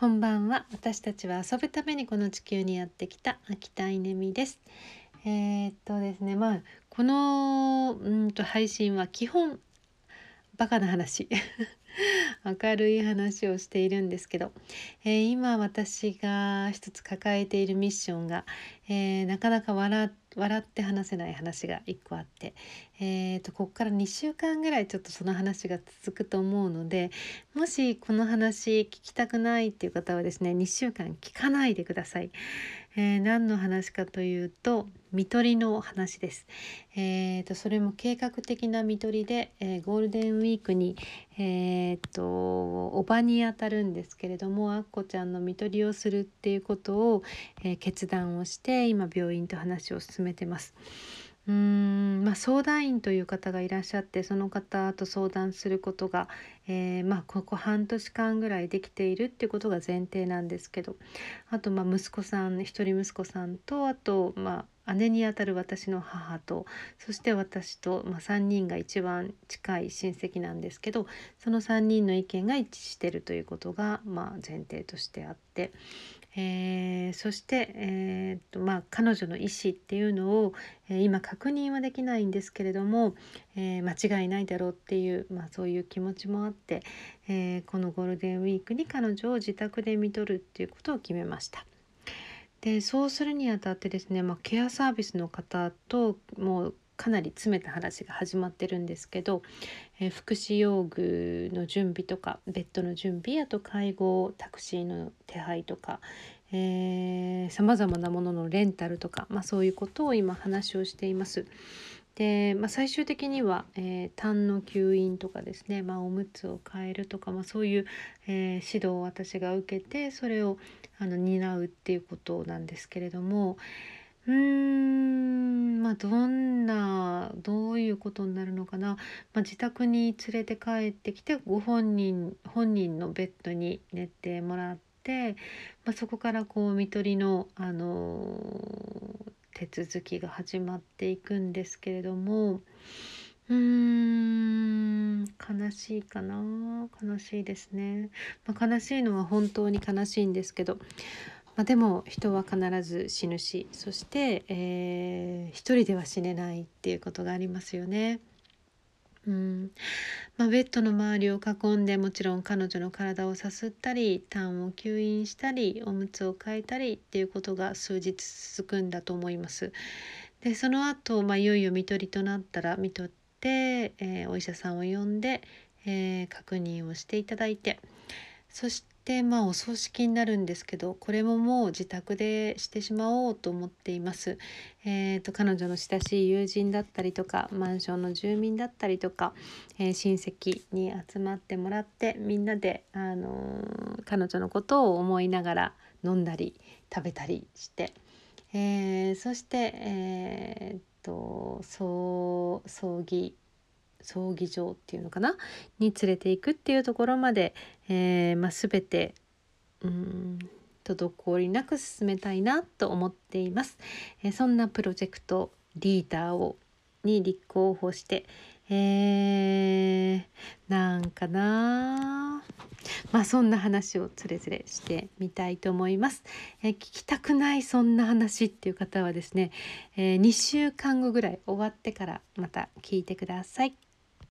こんばんは。私たちは遊ぶためにこの地球にやってきた秋田稲美です。えー、っとですねまあこのうんと配信は基本バカな話。明るい話をしているんですけど、えー、今私が一つ抱えているミッションが、えー、なかなか笑って笑って話せない話が一個あって、えーと、ここから2週間ぐらいちょっとその話が続くと思うのでもしこの話聞きたくないっていう方はですね2週間聞かないでください。えー、何の話かというと看取りの話です。えーと、それも計画的な看取りで、えー、ゴールデンウィークに、えーと、おばにあたるんですけれどもあっこちゃんの看取りをするっていうことを、えー、決断をして今病院と話を進めてます。うーんまあ、相談員という方がいらっしゃってその方と相談することが、えー、まあ、ここ半年間ぐらいできているっていうことが前提なんですけどあとまあ息子さん一人息子さんとあとまあ姉にあたる私の母とそして私と、まあ、3人が一番近い親戚なんですけどその3人の意見が一致してるということが、まあ、前提としてあってえー、そして、えー、とまあ、彼女の意思っていうのを、えー、今確認はできないんですけれども、え間違いないだろうっていう、まあ、そういう気持ちもあって、えこのゴールデンウィークに彼女を自宅で見とるっていうことを決めました。でそうするにあたってですね、まあ、ケアサービスの方ともうかなり詰めた話が始まってるんですけど、えー、福祉用具の準備とかベッドの準備あと介護タクシーの手配とかさまざまなもののレンタルとか、まあ、そういうことを今話をしています。で、まあ、最終的には、えー、痰の吸引とかですね、まあ、おむつを変えるとか、まあ、そういう、えー、指導を私が受けてそれをあの担うっていうことなんですけれどもうんまあどんなどういうことになるのかな、まあ、自宅に連れて帰ってきてご本人本人のベッドに寝てもらって、まあ、そこからこう看取りの、あのー、手続きが始まっていくんですけれどもうーん悲しいかな。悲しいですね、まあ、悲しいのは本当に悲しいんですけどまあ、でも人は必ず死ぬしそして、えー、一人では死ねないっていうことがありますよね。うんまあ、ベッドの周りを囲んでもちろん彼女の体をさすったり痰を吸引したりおむつを替えたりっていうことが数日続くんだと思います。でその後、まあいよいよ看取りとなったら看取って、えー、お医者さんを呼んで、えー、確認をしていただいてそしてでまあお葬式になるんですけどこれももう自宅でしてしまおうと思っています。えーと、彼女の親しい友人だったりとかマンションの住民だったりとか、えー、親戚に集まってもらってみんなで、あのー、彼女のことを思いながら飲んだり食べたりして、えー、そして、えーと、と葬儀葬儀場っていうのかな？に連れていくっていうところまで、えーまあ、全てうん滞りなく進めたいなと思っています。え、そんなプロジェクトリーダーをに立候補して、えー、なんかなまあそんな話をつれづれしてみたいと思います、え、聞きたくないそんな話っていう方はですね、えー、2週間後ぐらい終わってからまた聞いてください。